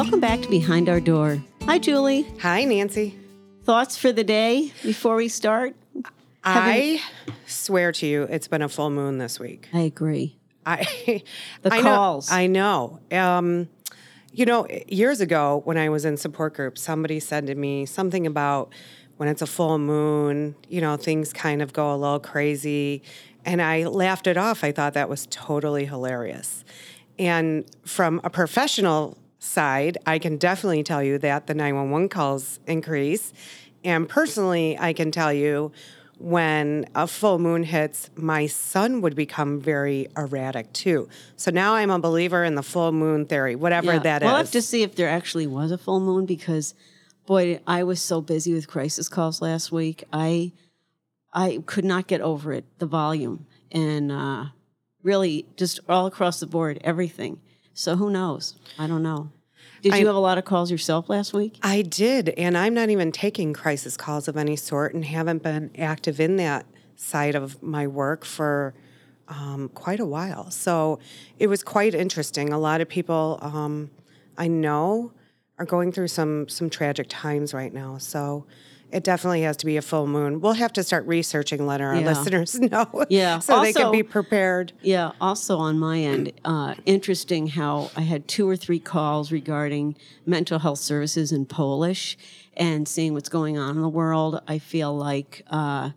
Welcome back to Behind Our Door. Hi, Julie. Hi, Nancy. Thoughts for the day before we start? I swear to you, it's been a full moon this week. I agree. I The I calls. Know, I know. Um, you know, years ago when I was in support group, somebody said to me something about when it's a full moon, you know, things kind of go a little crazy. And I laughed it off. I thought that was totally hilarious. And from a professional side, I can definitely tell you that the 911 calls increase. And personally, I can tell you when a full moon hits, my son would become very erratic too. So now I'm a believer in the full moon theory, whatever Yeah. that is. we'll have to see if there actually was a full moon because, boy, I was so busy with crisis calls last week. I I could not get over it, the volume, and uh, really just all across the board, everything. So who knows? I don't know. Did you have a lot of calls yourself last week? I did, and I'm not even taking crisis calls of any sort and haven't been active in that side of my work for um, quite a while. So it was quite interesting. A lot of people um, I know are going through some some tragic times right now. So it definitely has to be a full moon. We'll have to start researching, let our Yeah. listeners know, Yeah. so they can be prepared. Yeah, also on my end, uh, interesting how I had two or three calls regarding mental health services in Polish and seeing what's going on in the world. I feel like uh,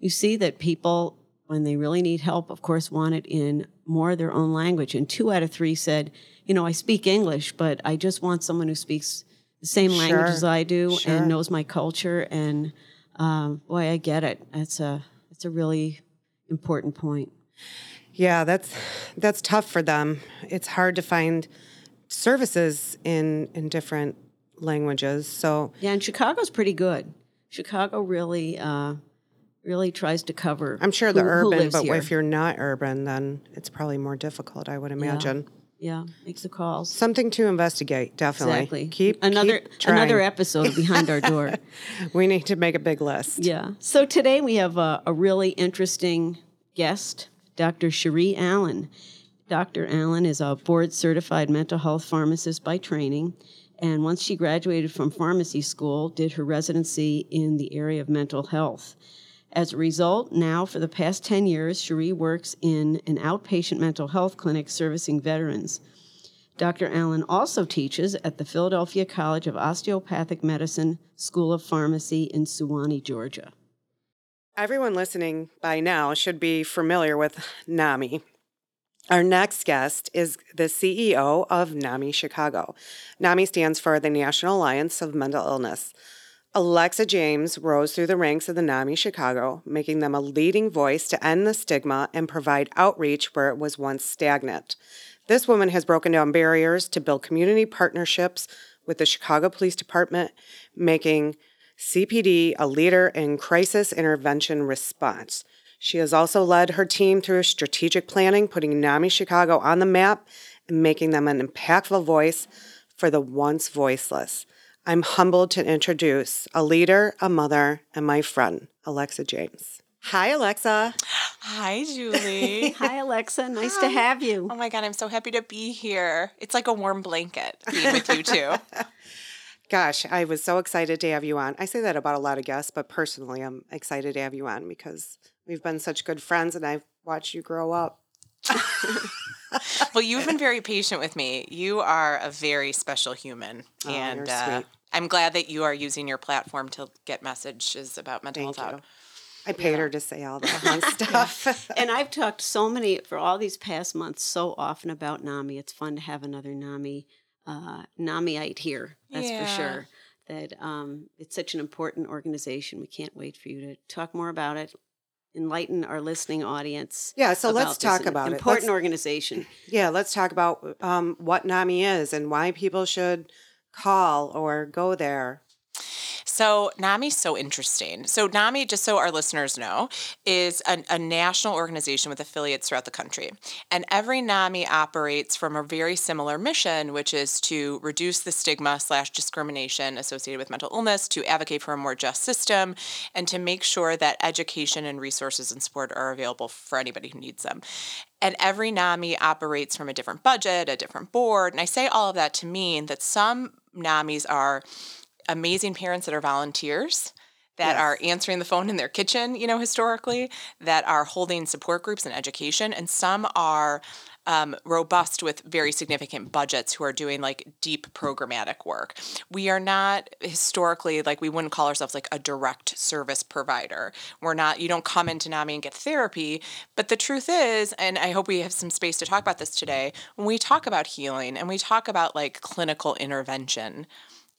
you see that people, when they really need help, of course, want it in more of their own language. And two out of three said, you know, I speak English, but I just want someone who speaks the same language Sure. as I do Sure. and knows my culture. And um, boy, I get it. It's a it's a really important point. Yeah, that's that's tough for them. It's hard to find services in in different languages. So Yeah, and Chicago's pretty good. Chicago really, uh, really tries to cover. I'm sure the who- who urban, lives but here. if you're not urban, then it's probably more difficult. I would imagine. yeah, makes the calls. Something to investigate, definitely. Exactly. Keep another keep trying. another episode behind our door. We need to make a big list. Yeah. So today we have a, a really interesting guest, Dr. Cherie Allen. Dr. Allen is a board certified mental health pharmacist by training. And once she graduated from pharmacy school, did her residency in the area of mental health. As a result, now for the past 10 years, Cherie works in an outpatient mental health clinic servicing veterans. Dr. Allen also teaches at the Philadelphia College of Osteopathic Medicine School of Pharmacy in Suwanee, Georgia. Everyone listening by now should be familiar with NAMI. Our next guest is the CEO of NAMI Chicago. NAMI stands for the National Alliance of Mental Illness. Alexa James rose through the ranks of the NAMI Chicago, making them a leading voice to end the stigma and provide outreach where it was once stagnant. This woman has broken down barriers to build community partnerships with the Chicago Police Department, making CPD a leader in crisis intervention response. She has also led her team through strategic planning, putting NAMI Chicago on the map and making them an impactful voice for the once voiceless. I'm humbled to introduce a leader, a mother, and my friend, Alexa James. Hi, Alexa. Hi, Julie. Hi, Alexa. Nice to have you. oh my God, I'm so happy to be here. It's like a warm blanket being with you two. Gosh, I was so excited to have you on. I say that about a lot of guests, but personally, I'm excited to have you on because we've been such good friends and I've watched you grow up. well, you've been very patient with me. You are a very special human. Oh, and uh. I'm glad that you are using your platform to get messages about mental Thank health you. out. I paid her to say all that fun stuff. And I've talked so many for all these past months so often about NAMI. It's fun to have another NAMI uh, NAMIite here. That's Yeah. for sure. That um, it's such an important organization. We can't wait for you to talk more about it, enlighten our listening audience. Yeah, so let's this talk about it. Important organization. yeah, let's talk about um, what NAMI is and why people should call or go there. So NAMI's so interesting. So NAMI, just so our listeners know, is a, a, national organization with affiliates throughout the country. And every NAMI operates from a very similar mission, which is to reduce the stigma slash discrimination associated with mental illness, to advocate for a more just system, and to make sure that education and resources and support are available for anybody who needs them. And every NAMI operates from a different budget, a different board. And I say all of that to mean that some NAMIs are amazing parents that are volunteers that yes. are answering the phone in their kitchen, you know, historically, that are holding support groups and education, and some are um, robust with very significant budgets who are doing like deep programmatic work. We are not historically like we wouldn't call ourselves like a direct service provider. We're not, you don't come into NAMI and get therapy. But the truth is, and I hope we have some space to talk about this today, when we talk about healing and we talk about like clinical intervention,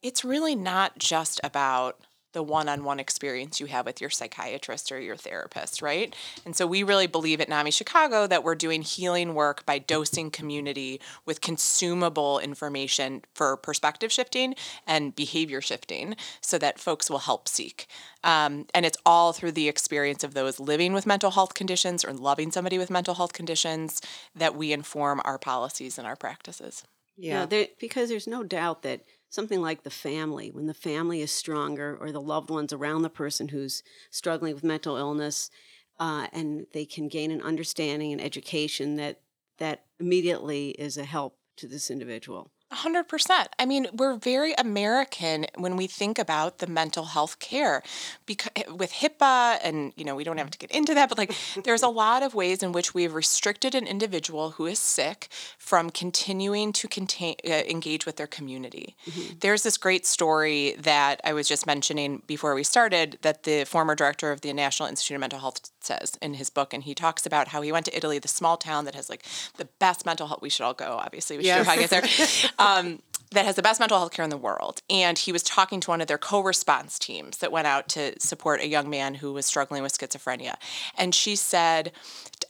it's really not just about the one-on-one experience you have with your psychiatrist or your therapist, right? And so we really believe at NAMI Chicago that we're doing healing work by dosing community with consumable information for perspective shifting and behavior shifting so that folks will help seek. Um, and it's all through the experience of those living with mental health conditions or loving somebody with mental health conditions that we inform our policies and our practices. Yeah, yeah because there's no doubt that something like the family, when the family is stronger or the loved ones around the person who's struggling with mental illness, uh, and they can gain an understanding and education that that immediately is a help to this individual. 100%. I mean, we're very American when we think about the mental health care because with HIPAA and you know, we don't have to get into that, but like there's a lot of ways in which we've restricted an individual who is sick from continuing to contain uh, engage with their community. Mm-hmm. There's this great story that I was just mentioning before we started that the former director of the National Institute of Mental Health says in his book and he talks about how he went to Italy, the small town that has like the best mental health. We should all go, obviously. We should yes. get there. um, that has the best mental health care in the world. And he was talking to one of their co response teams that went out to support a young man who was struggling with schizophrenia. And she said,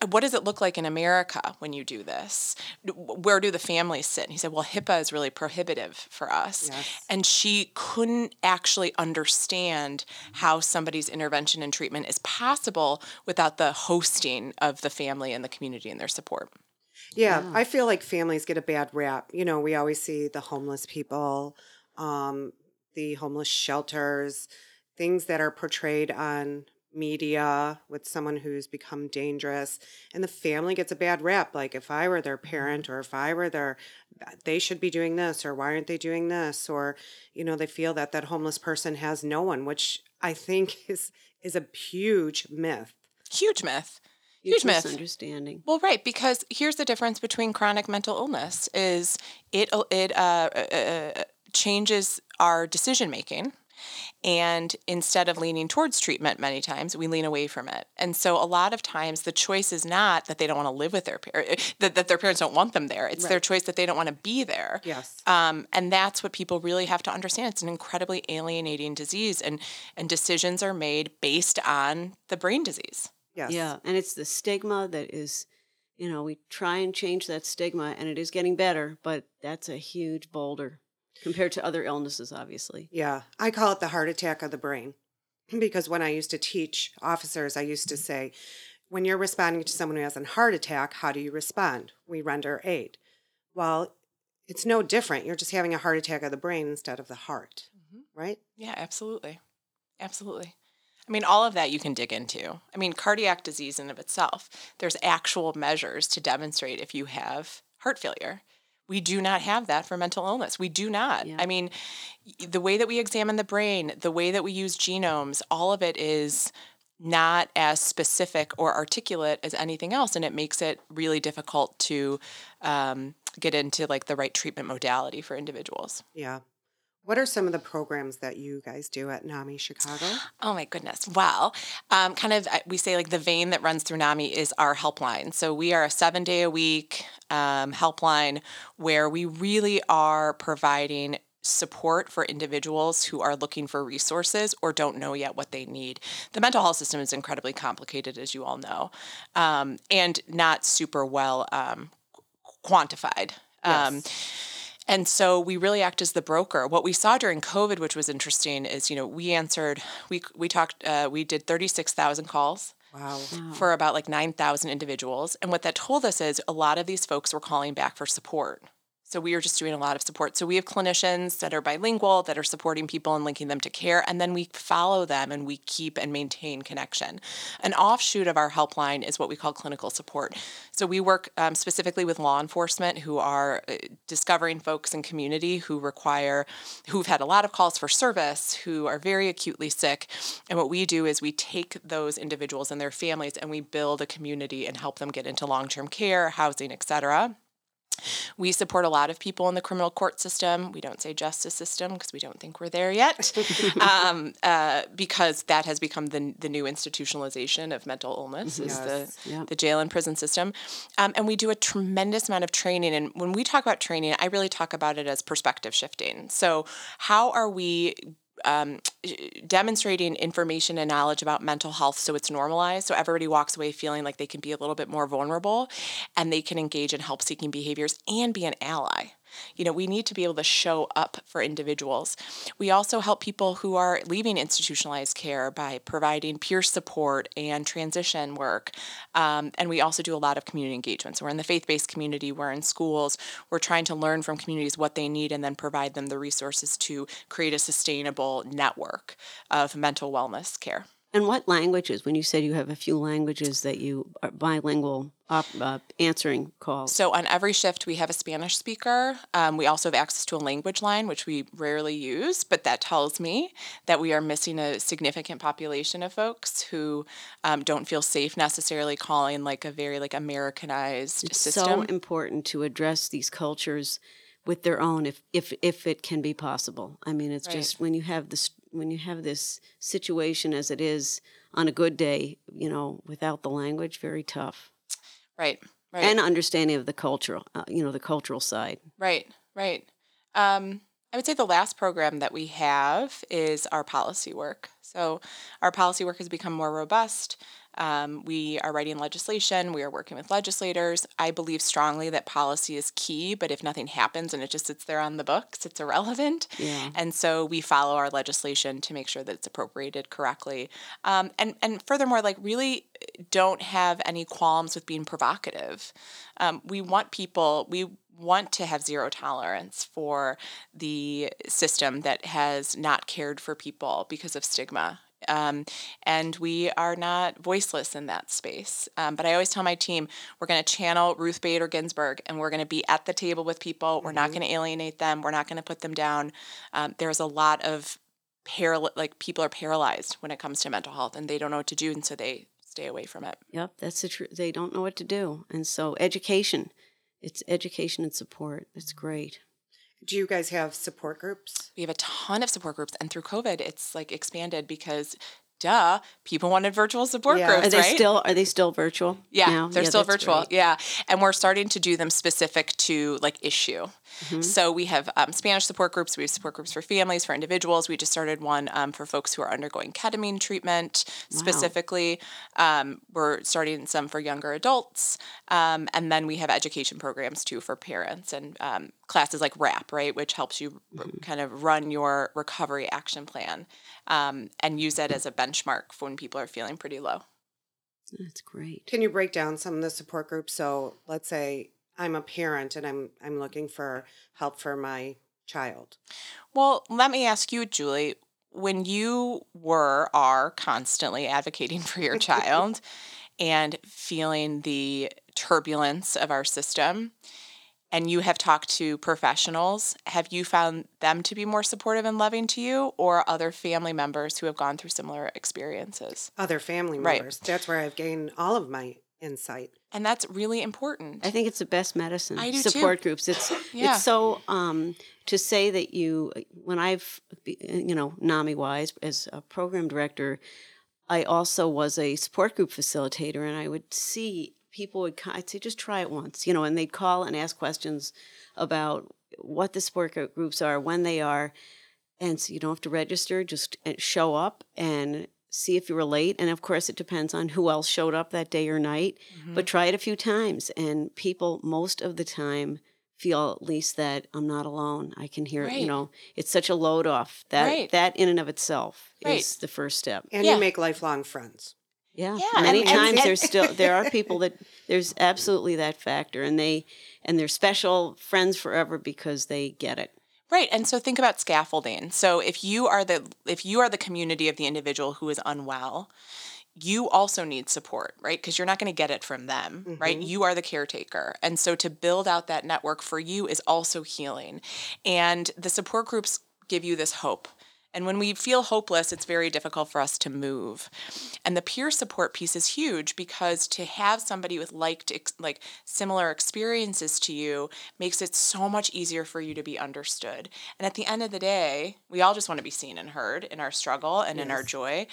What does it look like in America when you do this? Where do the families sit? And he said, Well, HIPAA is really prohibitive for us. Yes. And she couldn't actually understand how somebody's intervention and treatment is possible without the hosting of the family and the community and their support. Yeah, yeah, I feel like families get a bad rap. You know, we always see the homeless people, um, the homeless shelters, things that are portrayed on media with someone who's become dangerous and the family gets a bad rap like if i were their parent or if i were their they should be doing this or why aren't they doing this or you know they feel that that homeless person has no one which i think is is a huge myth huge myth huge misunderstanding. Well, right, because here's the difference between chronic mental illness: is it it uh, uh, uh, changes our decision making. And instead of leaning towards treatment many times, we lean away from it. And so a lot of times the choice is not that they don't want to live with their parents, that, that their parents don't want them there. It's right. their choice that they don't want to be there. Yes. Um, and that's what people really have to understand. It's an incredibly alienating disease and, and decisions are made based on the brain disease. Yes. Yeah, and it's the stigma that is, you know, we try and change that stigma, and it is getting better, but that's a huge boulder compared to other illnesses, obviously. Yeah, I call it the heart attack of the brain because when I used to teach officers, I used to say, when you're responding to someone who has a heart attack, how do you respond? We render aid. Well, it's no different. You're just having a heart attack of the brain instead of the heart, mm-hmm. right? Yeah, absolutely. Absolutely. I mean, all of that you can dig into. I mean, cardiac disease in of itself, there's actual measures to demonstrate if you have heart failure. We do not have that for mental illness. We do not. Yeah. I mean, the way that we examine the brain, the way that we use genomes, all of it is not as specific or articulate as anything else, and it makes it really difficult to um, get into like the right treatment modality for individuals. Yeah. What are some of the programs that you guys do at NAMI Chicago? Oh my goodness. Well, um, kind of, we say like the vein that runs through NAMI is our helpline. So we are a seven day a week um, helpline where we really are providing support for individuals who are looking for resources or don't know yet what they need. The mental health system is incredibly complicated, as you all know, um, and not super well um, quantified. Um, yes And so we really act as the broker. What we saw during COVID, which was interesting, is you know we answered we we talked uh, we did thirty six thousand calls. Wow. For about like 9,000 individuals. And what that told us is a lot of these folks were calling back for support. So we are just doing a lot of support. So we have clinicians that are bilingual that are supporting people and linking them to care, and then we follow them and we keep and maintain connection. An offshoot of our helpline is what we call clinical support. So we work um, specifically with law enforcement who are uh, discovering folks in community who require, who've had a lot of calls for service, who are very acutely sick. And what we do is we take those individuals and their families and we build a community and help them get into long term care, housing, et cetera. We support a lot of people in the criminal court system. We don't say justice system because we don't think we're there yet, um, uh, because that has become the, the new institutionalization of mental illness is Yes. the, Yep. the jail and prison system. Um, and we do a tremendous amount of training. And when we talk about training, I really talk about it as perspective shifting. So, how are we um, demonstrating information and knowledge about mental health so it's normalized so everybody walks away feeling like they can be a little bit more vulnerable and they can engage in help seeking behaviors and be an ally you know we need to be able to show up for individuals. We also help people who are leaving institutionalized care by providing peer support and transition work. Um, and we also do a lot of community engagement. So we're in the faith-based community we're in schools. We're trying to learn from communities what they need and then provide them the resources to create a sustainable network of mental wellness care And what languages? When you said you have a few languages that you are bilingual op, uh, answering calls. So on every shift, we have a Spanish speaker. Um, we also have access to a language line, which we rarely use, but that tells me that we are missing a significant population of folks who um, don't feel safe necessarily calling like a very like Americanized it's system. so important to address these cultures with their own, if if if it can be possible. I mean, it's Right. just when you have this when you have this situation as it is on a good day, you know, without the language, very tough. right, right. And understanding of the cultural, uh, you know, the cultural side. Right, right. Um, I would say the last program that we have is our policy work. So, our policy work has become more robust. Um, we are writing legislation. We are working with legislators. I believe strongly that policy is key, but if nothing happens and it just sits there on the books, it's irrelevant. Yeah. And so we follow our legislation to make sure that it's appropriated correctly. Um, and, and furthermore, like really don't have any qualms with being provocative. Um, we want people, we want to have zero tolerance for the system that has not cared for people because of stigma. Um, and we are not voiceless in that space. Um, but I always tell my team we're going to channel Ruth Bader Ginsburg and we're going to be at the table with people. We're not going to alienate them. We're not going to put them down. Um, there's a lot of paral- like people are paralyzed when it comes to mental health and they don't know what to do. And so they stay away from it. Yep, that's the truth. They don't know what to do, and so education. It's education and support. It's great. Do you guys have support groups? We have a ton of support groups, and through COVID, it's like expanded because, duh, people wanted virtual support Yeah. groups, Are they right? still are they still virtual? yeah, now? they're still virtual. great. Yeah, and we're starting to do them specific to like issue. Mm-hmm. So we have um, Spanish support groups. We have support groups for families, for individuals. We just started one um, for folks who are undergoing ketamine treatment specifically. Um, we're starting some for younger adults, um, and then we have education programs too for parents and um, classes like WRAP, right, which helps you Mm-hmm. kind of run your recovery action plan um, and use that as a benchmark for when people are feeling pretty low. That's great. Can you break down some of the support groups? So let's say I'm a parent and I'm I'm looking for help for my child. Well, let me ask you, Julie, when you were, are constantly advocating for your child and feeling the turbulence of our system, and you have talked to professionals, have you found them to be more supportive and loving to you or other family members who have gone through similar experiences? Other family Right. members. That's where I've gained all of my insight. And that's really important. I think it's the best medicine. I do too. Support groups. It's Yeah. it's so um, to say that you when I've you know NAMI wise as a program director, I also was a support group facilitator, and I would see people would I'd say just try it once, you know, and they'd call and ask questions about what the support groups are, when they are, and so you don't have to register, just uh, show up and see if you relate. And of course, it depends on who else showed up that day or night, but mm-hmm. try it a few times. And people, most of the time, feel at least that I'm not alone. I can hear, Right. you know, it's such a load off. That Right. that in and of itself Right. is the first step. And Yeah. you make lifelong friends. Yeah. Yeah, Many and- and- times and- there's still there are people that there's absolutely that factor and they and they're special friends forever because they get it. Right. And so think about scaffolding. So if you are the if you are the community of the individual who is unwell, you also need support, right? Because you're not going to get it from them, right? Mm-hmm. You are the caretaker. And so to build out that network for you is also healing. And the support groups give you this hope. And when we feel hopeless, it's very difficult for us to move. And the peer support piece is huge because to have somebody with liked ex- like similar experiences to you makes it so much easier for you to be understood. And at the end of the day, we all just want to be seen and heard in our struggle and in our joy.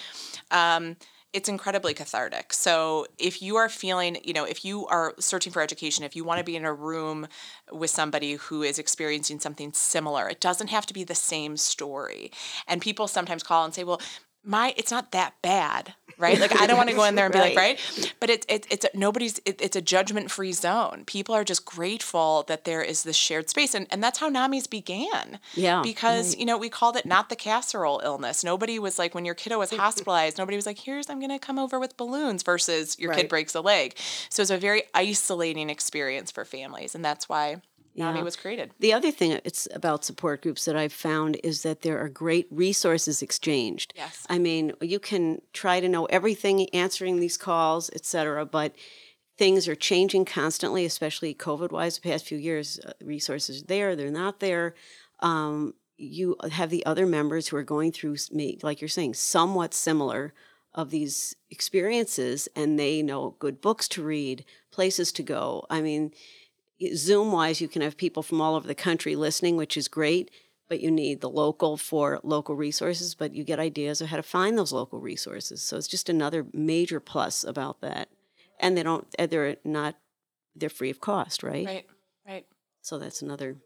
Um, it's incredibly cathartic. So if you are feeling, you know, if you are searching for education, if you want to be in a room with somebody who is experiencing something similar, it doesn't have to be the same story. And people sometimes call and say, well, my it's not that bad right like i don't want to go in there and be like Right. right but it's it, it's a, nobody's it, it's a judgment free zone people are just grateful that there is this shared space and, and that's how namis began Yeah, because right. you know we called it not the casserole illness nobody was like when your kiddo was hospitalized nobody was like here's i'm going to come over with balloons versus your Right. kid breaks a leg so it's a very isolating experience for families and that's why nami Yeah. was created The other thing it's about support groups that I've found is that there are great resources exchanged. Yes. I mean, you can try to know everything answering these calls, et cetera, but things are changing constantly, especially COVID wise. The past few years, uh, resources are there, they're not there. Um, you have the other members who are going through, like you're saying, somewhat similar of these experiences, and they know good books to read, places to go. I mean, Zoom wise, you can have people from all over the country listening, which is great, but you need the local for local resources, but you get ideas of how to find those local resources. So it's just another major plus about that. And they don't, they're not, they're free of cost, right? right right So that's another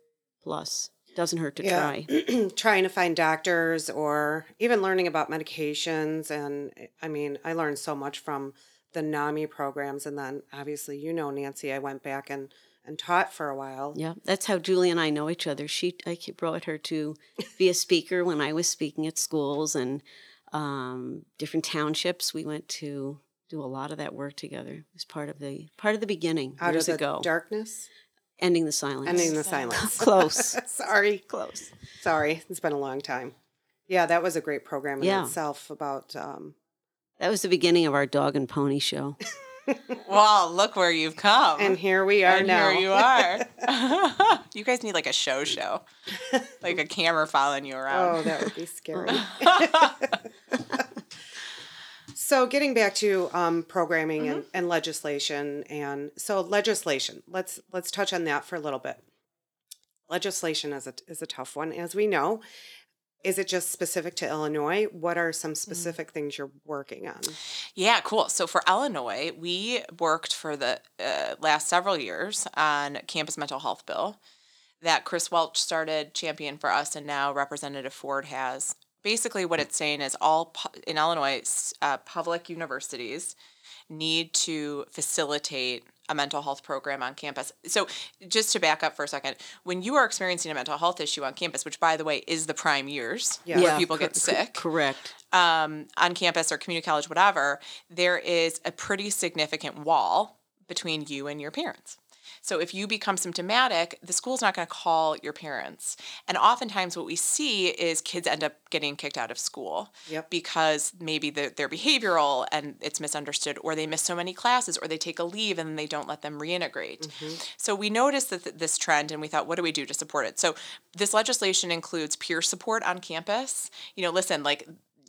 plus. Doesn't hurt to Yeah. try. Trying to find doctors or even learning about medications. And I mean, I learned so much from the NAMI programs. And then obviously, you know, Nancy, I went back and, and taught for a while. Yeah, that's how Julie and I know each other. She, I brought her to be a speaker when I was speaking at schools and um, different townships. We went to do a lot of that work together. It was part of the part of the beginning Out years of the ago. darkness, Ending the silence. ending the silence. Close. Sorry. Close. Sorry. It's been a long time. Yeah, that was a great program in Yeah. itself about um, That was the beginning of our dog and pony show. Wow look where you've come and here we are and now. here you are. you guys need like a show show, like a camera following you around. Oh, that would be scary. so, getting back to um, programming and, and legislation, and so legislation. Let's let's touch on that for a little bit. Legislation is a is a tough one, as we know. Is it just specific to Illinois? What are some specific things you're working on? Yeah, cool. So for Illinois, we worked for the uh, last several years on campus mental health bill that Chris Welch started champion for us, and now Representative Ford has. Basically, what it's saying is all pu- in Illinois, uh, public universities need to facilitate a mental health program on campus. So, just to back up for a second, when you are experiencing a mental health issue on campus, which by the way is the prime years Yeah. where people cor- get cor- sick, correct. um, on campus or community college, whatever, there is a pretty significant wall between you and your parents. So if you become symptomatic, the school's not going to call your parents. And oftentimes, what we see is kids end up getting kicked out of school Yep. because maybe they're, they're behavioral and it's misunderstood, or they miss so many classes, or they take a leave and they don't let them reintegrate. Mm-hmm. So we noticed that th- this trend, and we thought, what do we do to support it? So this legislation includes peer support on campus. You know, listen, like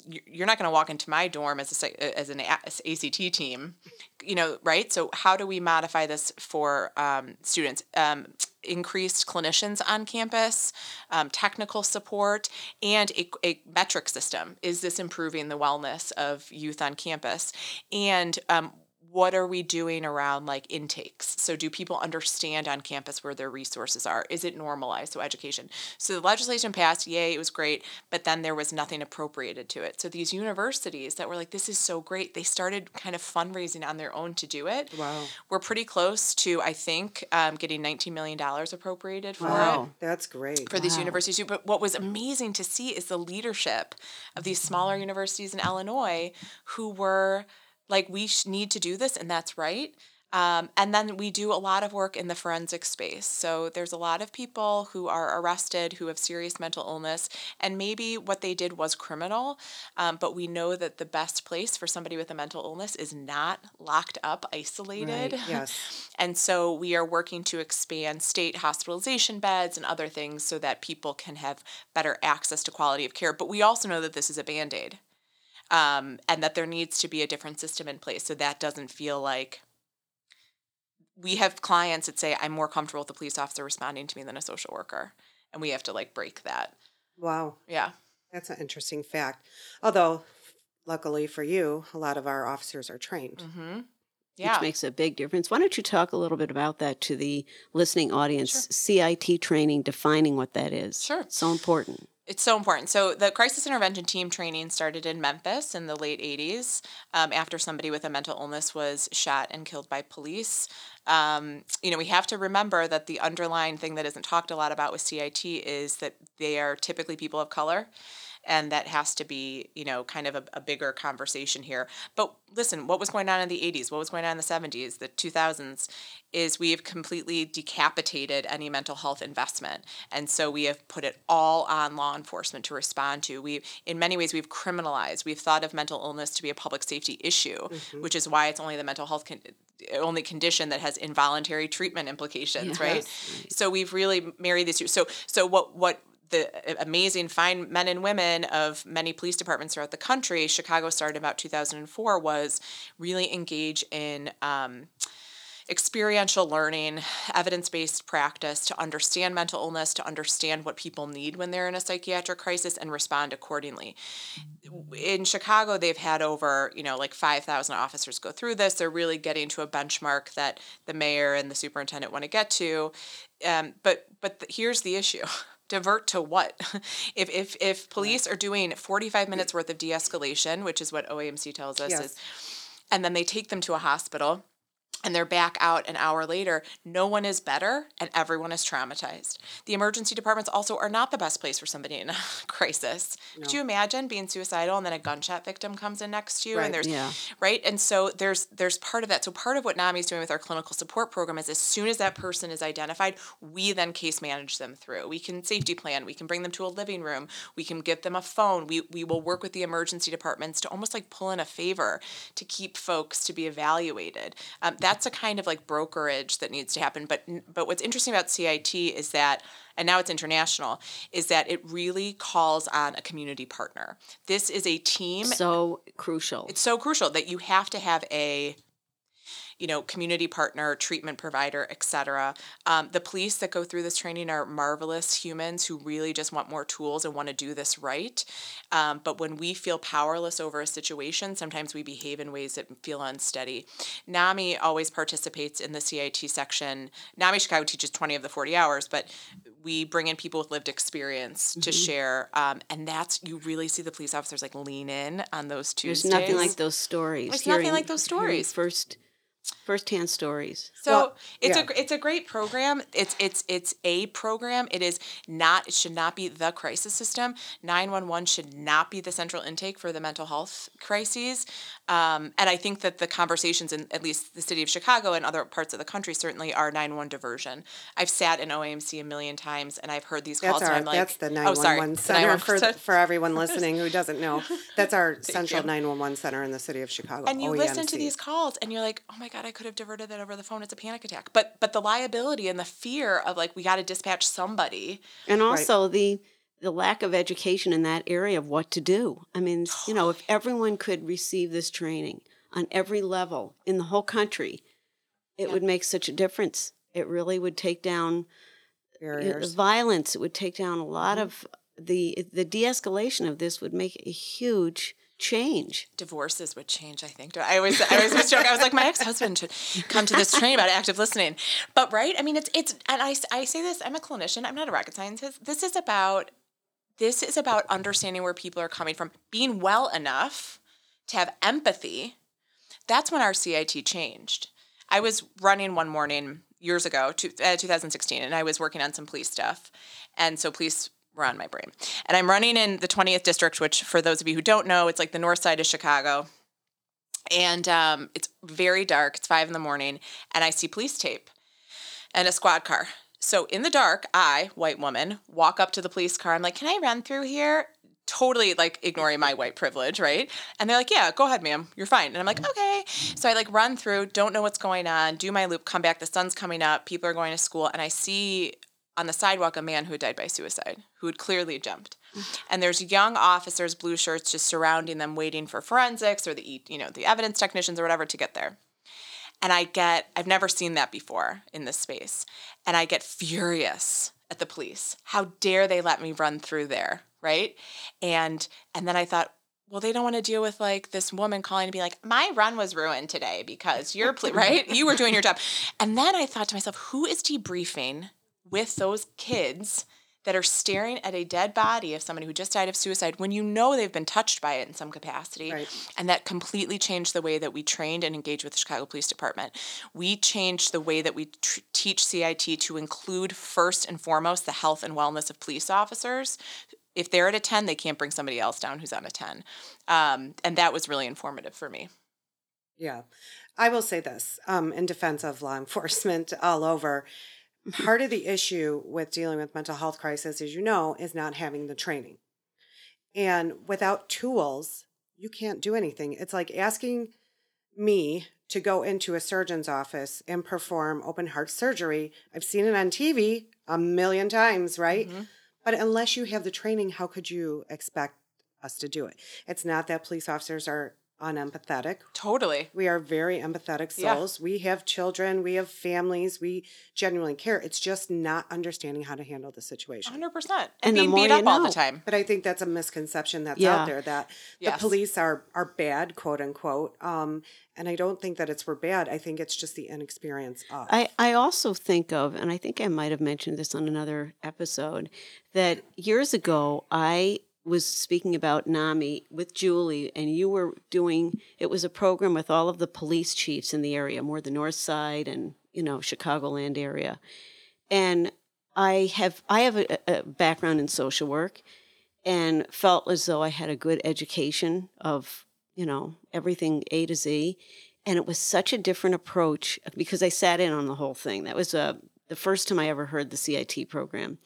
you're not going to walk into my dorm as a as an ACT team, you know, right? So how do we modify this for um, students? Um, increased clinicians on campus, um, technical support, and a, a metric system. Is this improving the wellness of youth on campus? And um, what are we doing around like intakes? So, do people understand on campus where their resources are? Is it normalized? So, education. So, the legislation passed, yay, it was great, but then there was nothing appropriated to it. So, these universities that were like, this is so great, they started kind of fundraising on their own to do it. Wow. We're pretty close to, I think, um, getting $19 million appropriated for Wow. it That's great. for these universities too. But what was amazing to see is the leadership of these smaller universities in Illinois who were like, we sh- need to do this, and that's right. Um, and then we do a lot of work in the forensic space. So there's a lot of people who are arrested who have serious mental illness, and maybe what they did was criminal. Um, but we know that the best place for somebody with a mental illness is not locked up, isolated. Right, yes. And so we are working to expand state hospitalization beds and other things so that people can have better access to quality of care. But we also know that this is a band aid um, and that there needs to be a different system in place so that doesn't feel like we have clients that say, I'm more comfortable with the police officer responding to me than a social worker. And we have to like break that. Wow. Yeah. That's an interesting fact. Although, luckily for you, a lot of our officers are trained. Mm-hmm. Yeah. which makes a big difference. Why don't you talk a little bit about that to the listening audience? CIT training, defining what that is. Sure. So important. It's so important. So the crisis intervention team training started in Memphis in the late '80s, um, after somebody with a mental illness was shot and killed by police. Um, you know, we have to remember that the underlying thing that isn't talked a lot about with CIT is that they are typically people of color. And that has to be, you know, kind of a, a bigger conversation here. But listen, what was going on in the 80s? What was going on in the 70s, the 2000s? Is we have completely decapitated any mental health investment. And so we have put it all on law enforcement to respond to. We, in many ways, we've criminalized. We've thought of mental illness to be a public safety issue, mm-hmm. which is why it's only the mental health con- only condition that has involuntary treatment implications, right? So we've really married these two. So so what what the amazing fine men and women of many police departments throughout the country, Chicago started about 2004, was really engage in um, experiential learning, evidence based practice to understand mental illness, to understand what people need when they're in a psychiatric crisis and respond accordingly. In Chicago, they've had over, you know, like 5,000 officers go through this. They're really getting to a benchmark that the mayor and the superintendent want to get to. Um, but but the, here's the issue. Divert to what? if, if if police are doing 45 minutes worth of de-escalation, which is what OAMC tells us Yes. is and then they take them to a hospital and they're back out an hour later, no one is better and everyone is traumatized. The emergency departments also are not the best place for somebody in a crisis. Could you imagine being suicidal and then a gunshot victim comes in next to you Right. and there's Yeah. right? And so there's there's part of that. So part of what NAMI is doing with our clinical support program is as soon as that person is identified, we then case manage them through. We can safety plan, we can bring them to a living room, we can give them a phone. We we will work with the emergency departments to almost like pull in a favor to keep folks to be evaluated. Um, that's a kind of like brokerage that needs to happen. But but what's interesting about CIT is that and now it's international, is that it really calls on a community partner. This is a team So crucial. it's so crucial that you have to have a you know community partner treatment provider etc um, the police that go through this training are marvelous humans who really just want more tools and want to do this right um, but when we feel powerless over a situation sometimes we behave in ways that feel unsteady nami always participates in the cit section nami chicago teaches 20 of the 40 hours but we bring in people with lived experience to share um, and that's you really see the police officers like lean in on those Tuesdays. There's nothing like those stories. There's nothing like those stories. First, first-hand stories. So Well, it's yeah. a it's a great program. It's it's it's a program. It is not. It should not be the crisis system. Nine one one should not be the central intake for the mental health crises. Um, and I think that the conversations in at least the city of Chicago and other parts of the country certainly are nine one diversion. I've sat in OAMC a million times and I've heard these calls That's and our I'm like, that's the oh sorry, 911 the center 911 for for everyone listening who doesn't know. That's our central you. 911 center in the city of Chicago. and you listen to these calls and you're like oh my god i could have diverted that over the phone it's a panic attack but but the liability and the fear of like we got to dispatch somebody And also the the lack of education in that area of what to do. I mean, you know, if everyone could receive this training on every level in the whole country, it would make such a difference. It really would take down eh, the barriers. violence. It would take down a lot mm-hmm. of the the de-escalation of this would make a huge change? Divorces would change, I think. I always, I always was joking. I was like, my ex-husband should come to this training about active listening. But right, I mean, it's it's, and I, I say this. I'm a clinician. I'm not a rocket scientist. This is about, this is about understanding where people are coming from, being well enough to have empathy. That's when our CIT changed. I was running one morning years ago, to, uh, 2016, and I was working on some police stuff, and so police were on my brain. And I'm running in the 20th district, which for those of you who don't know, it's like the north side of Chicago. And um, it's very dark. It's five in the morning, and I see police tape and a squad car. So in the dark, I, white woman, walk up to the police car. I'm like, "Can I run through here?" Totally like ignoring my white privilege, right? And they're like, "Yeah, go ahead, ma'am. You're fine." And I'm like, "Okay." So I like run through, don't know what's going on, do my loop, come back. The sun's coming up. People are going to school, and I see on the sidewalk a man who had died by suicide, who had clearly jumped. And there's young officers, blue shirts, just surrounding them, waiting for forensics or the you know the evidence technicians or whatever to get there. And I get I've never seen that before in this space, and I get furious at the police. How dare they let me run through there, right? And and then I thought, well, they don't want to deal with like this woman calling to be like, my run was ruined today because you're pl- right, you were doing your job. And then I thought to myself, who is debriefing with those kids that are staring at a dead body of somebody who just died of suicide when you know they've been touched by it in some capacity. Right. And that completely changed the way that we trained and engaged with the Chicago Police Department. We changed the way that we tr- teach CIT to include first and foremost the health and wellness of police officers. If they're at a 10, they can't bring somebody else down who's on a 10. Um, and that was really informative for me. Yeah. I will say this um, in defense of law enforcement all over. Part of the issue with dealing with mental health crisis, as you know, is not having the training. And without tools, you can't do anything. It's like asking me to go into a surgeon's office and perform open heart surgery. I've seen it on TV a million times, right? Mm-hmm. But unless you have the training, how could you expect us to do it? It's not that police officers are unempathetic. Totally. We are very empathetic Yeah. souls. We have children, we have families, we genuinely care. It's just not understanding how to handle the situation. 100%. And And the being more beat you up all the time. But I think that's a misconception that's Yeah. out there that Yes. the police are are bad, quote unquote. Um, and I don't think that it's we're bad. I think it's just the inexperience of. I, I also think of, and I think I might have mentioned this on another episode, that years ago I was speaking about NAMI with Julie, and you were doing it was a program with all of the police chiefs in the area, more the north side and you know Chicagoland area, and I have I have a, a background in social work, and felt as though I had a good education of you know everything A to Z, and it was such a different approach because I sat in on the whole thing. That was uh, the first time I ever heard the CIT program.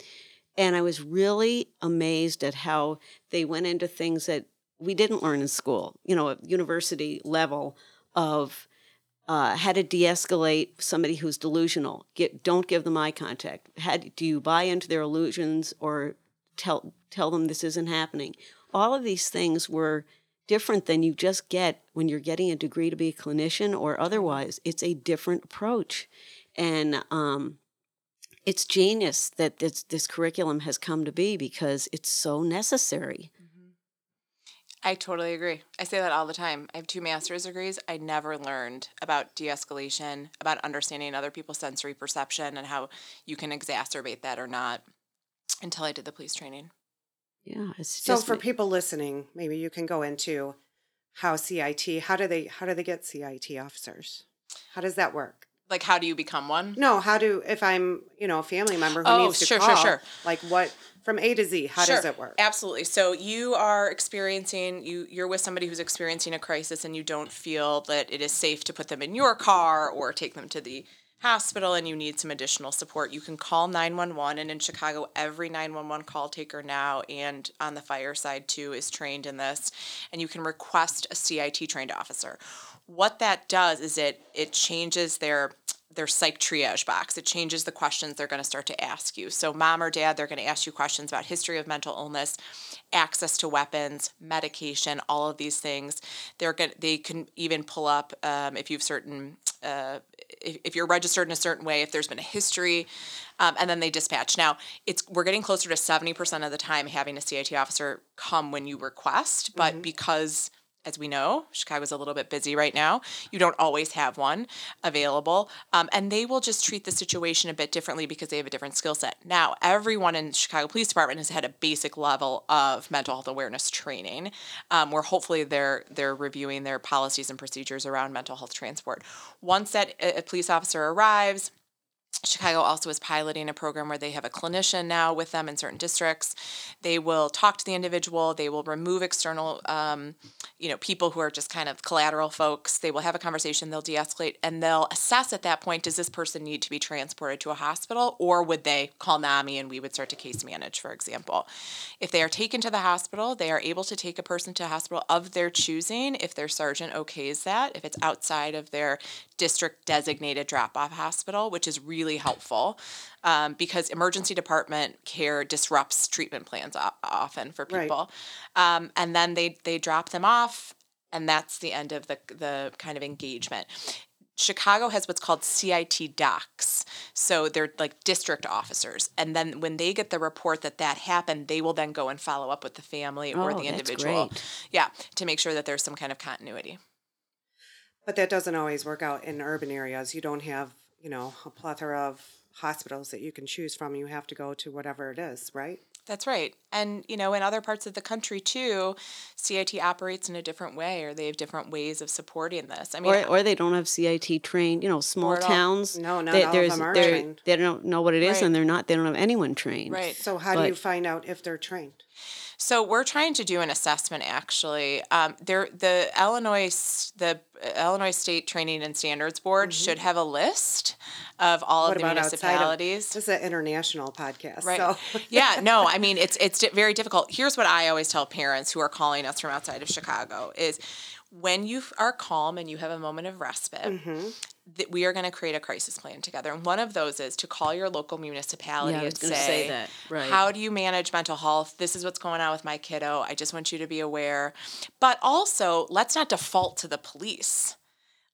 And I was really amazed at how they went into things that we didn't learn in school, you know, at university level of uh, how to de-escalate somebody who's delusional. Get, don't give them eye contact. How, do you buy into their illusions or tell tell them this isn't happening? All of these things were different than you just get when you're getting a degree to be a clinician or otherwise. It's a different approach, and um, it's genius that this this curriculum has come to be because it's so necessary. Mm-hmm. I totally agree. I say that all the time. I have two master's degrees. I never learned about de escalation, about understanding other people's sensory perception and how you can exacerbate that or not until I did the police training. Yeah, it's so just for people listening, maybe you can go into how CIT. How do they how do they get CIT officers? How does that work? Like, how do you become one? No, how do if I'm you know a family member who Oh, needs to sure, sure, call, sure. like what from A to Z? How does it work? Absolutely. So you are experiencing you you're with somebody who's experiencing a crisis and you don't feel that it is safe to put them in your car or take them to the hospital and you need some additional support. You can call 911 and in Chicago every 911 call taker now and on the fire side too is trained in this and you can request a CIT trained officer. What that does is it it changes their their psych triage box. It changes the questions they're going to start to ask you. So, mom or dad, they're going to ask you questions about history of mental illness, access to weapons, medication, all of these things. They're going they can even pull up um, if you've certain uh, if, if you're registered in a certain way, if there's been a history, um, and then they dispatch. Now, it's we're getting closer to seventy percent of the time having a CIT officer come when you request, but because as we know, Chicago's a little bit busy right now. You don't always have one available. Um, and they will just treat the situation a bit differently because they have a different skill set. Now, everyone in Chicago Police Department has had a basic level of mental health awareness training, um, where hopefully they're they're reviewing their policies and procedures around mental health transport. Once that a police officer arrives, Chicago also is piloting a program where they have a clinician now with them in certain districts. They will talk to the individual. They will remove external, um, you know, people who are just kind of collateral folks. They will have a conversation. They'll de-escalate, and they'll assess at that point: Does this person need to be transported to a hospital, or would they call NAMI and we would start to case manage, for example? If they are taken to the hospital, they are able to take a person to a hospital of their choosing if their sergeant okays that. If it's outside of their district designated drop-off hospital, which is really really helpful um, because emergency department care disrupts treatment plans often for people. Right. Um, and then they they drop them off, and that's the end of the the kind of engagement. Chicago has what's called CIT docs. So they're like district officers. And then when they get the report that that happened, they will then go and follow up with the family oh, or the individual. Yeah, to make sure that there's some kind of continuity. But that doesn't always work out in urban areas. You don't have you know, a plethora of hospitals that you can choose from. You have to go to whatever it is, right? That's right. And, you know, in other parts of the country too, CIT operates in a different way or they have different ways of supporting this. I mean, or, or they don't have CIT trained, you know, small towns. No, not they, all of them are trained. They don't know what it is right. and they're not, they don't have anyone trained. Right. So how but, do you find out if they're trained? So we're trying to do an assessment. Actually, um, there the Illinois the Illinois State Training and Standards Board mm-hmm. should have a list of all what of the municipalities. Of, this is an international podcast, right? So. yeah, no, I mean it's it's very difficult. Here's what I always tell parents who are calling us from outside of Chicago: is when you are calm and you have a moment of respite, mm-hmm. that we are going to create a crisis plan together. And one of those is to call your local municipality yeah, and say, say that. Right. how do you manage mental health? This is what's going on with my kiddo. I just want you to be aware. But also, let's not default to the police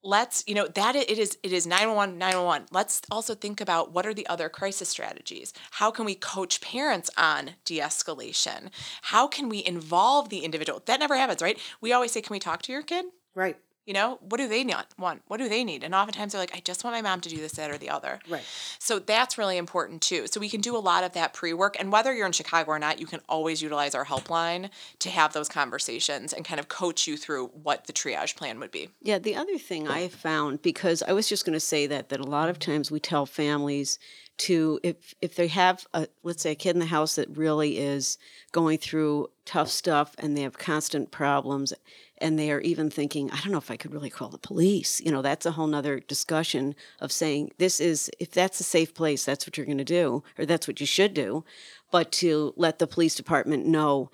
let's you know that it is it is 911 911 let's also think about what are the other crisis strategies? How can we coach parents on de-escalation? How can we involve the individual? That never happens right? We always say can we talk to your kid? Right you know, what do they not want? What do they need? And oftentimes they're like, I just want my mom to do this, that, or the other. Right. So that's really important too. So we can do a lot of that pre work. And whether you're in Chicago or not, you can always utilize our helpline to have those conversations and kind of coach you through what the triage plan would be. Yeah. The other thing I found, because I was just going to say that, that a lot of times we tell families, to if if they have a let's say a kid in the house that really is going through tough stuff and they have constant problems and they are even thinking, I don't know if I could really call the police. You know, that's a whole nother discussion of saying this is, if that's a safe place, that's what you're going to do, or that's what you should do. But to let the police department know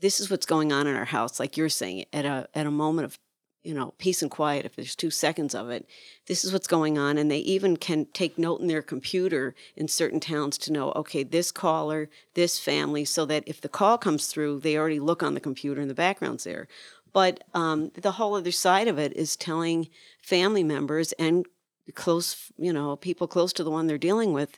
this is what's going on in our house, like you're saying, at a at a moment of you know peace and quiet if there's two seconds of it this is what's going on and they even can take note in their computer in certain towns to know okay this caller this family so that if the call comes through they already look on the computer and the background's there but um, the whole other side of it is telling family members and close, you know, people close to the one they're dealing with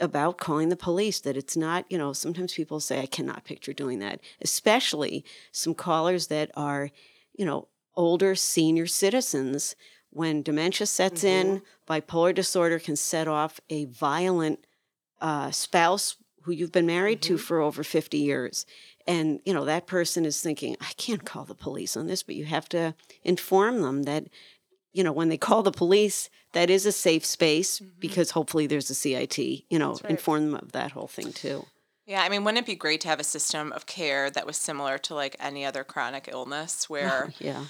about calling the police that it's not you know sometimes people say i cannot picture doing that especially some callers that are you know older senior citizens when dementia sets mm-hmm. in bipolar disorder can set off a violent uh, spouse who you've been married mm-hmm. to for over 50 years and you know that person is thinking i can't call the police on this but you have to inform them that you know when they call the police that is a safe space mm-hmm. because hopefully there's a cit you know right. inform them of that whole thing too yeah, I mean, wouldn't it be great to have a system of care that was similar to like any other chronic illness where yeah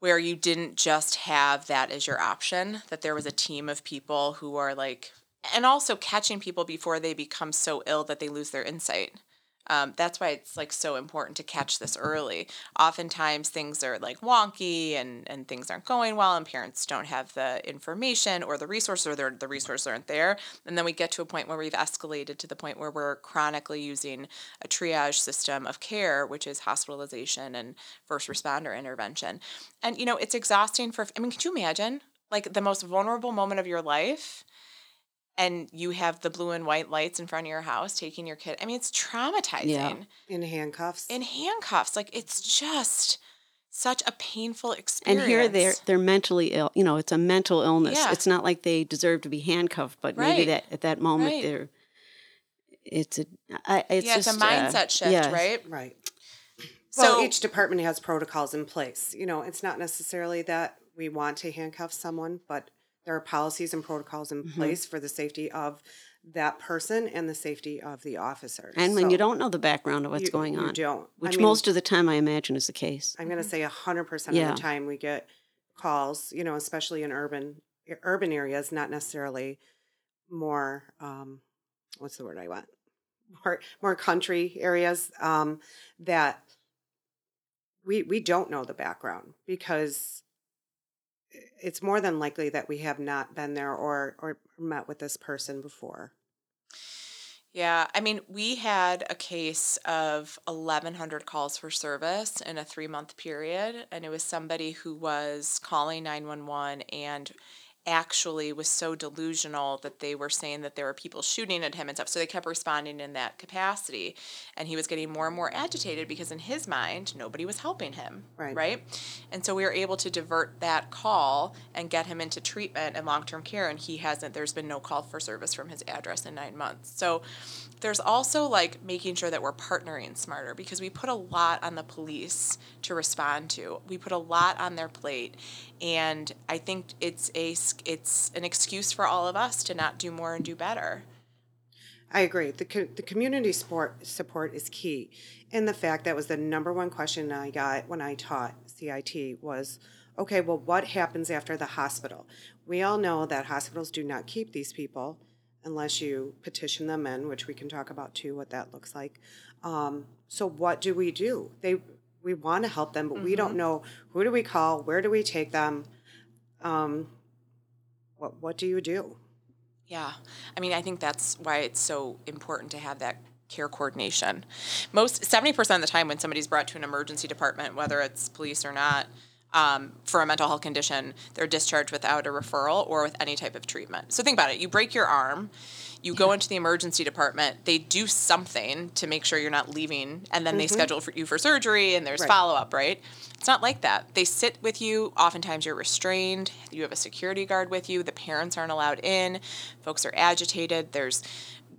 where you didn't just have that as your option, that there was a team of people who are like and also catching people before they become so ill that they lose their insight. Um, that's why it's like so important to catch this early. Oftentimes things are like wonky and, and things aren't going well and parents don't have the information or the resources or the resources aren't there. And then we get to a point where we've escalated to the point where we're chronically using a triage system of care, which is hospitalization and first responder intervention. And you know, it's exhausting for I mean, could you imagine like the most vulnerable moment of your life? And you have the blue and white lights in front of your house taking your kid. I mean, it's traumatizing. Yeah. In handcuffs. In handcuffs. Like it's just such a painful experience. And here they're they're mentally ill. You know, it's a mental illness. Yeah. It's not like they deserve to be handcuffed, but maybe that at that moment Right. they're. It's a. I, it's yeah, just it's a mindset uh, shift, yes. right? Right. So well, each department has protocols in place. You know, it's not necessarily that we want to handcuff someone, but there are policies and protocols in Mm-hmm. place for the safety of that person and the safety of the officers. And when you don't know the background of what's you- going you on, don't. I which mean- most of the time I imagine is the case. I'm going to say 100% of the time we get calls, you know, especially in urban urban areas, not necessarily more um what's the word I want? More more country areas um that we we don't know the background because it's more than likely that we have not been there or or met with this person before. Yeah, I mean, we had a case of 1,100 calls for service in a three month period, and it was somebody who was calling 911 and actually was so delusional that they were saying that there were people shooting at him and stuff. So they kept responding in that capacity. And he was getting more and more agitated because, in his mind, nobody was helping him. Right. Right. And so we were able to divert that call and get him into treatment and long term care. And he hasn't, there's been no call for service from his address in nine months. So there's also like making sure that we're partnering smarter because we put a lot on the police to respond to. We put a lot on their plate. And I think it's a it's an excuse for all of us to not do more and do better. I agree. The, co- the community support support is key. And the fact that was the number one question I got when I taught CIT was, okay, well, what happens after the hospital? We all know that hospitals do not keep these people unless you petition them in, which we can talk about too, what that looks like. Um, so what do we do? They we want to help them, but we don't know who do we call, where do we take them, um, what what do you do? Yeah. I mean, I think that's why it's so important to have that care coordination. Most 70% of the time when somebody's brought to an emergency department, whether it's police or not, um, for a mental health condition, they're discharged without a referral or with any type of treatment. So think about it. You break your arm, you go into the emergency department, they do something to make sure you're not leaving, and then they schedule for you for surgery and there's Right. follow up, right? It's not like that. They sit with you. Oftentimes you're restrained. You have a security guard with you. The parents aren't allowed in. Folks are agitated. There's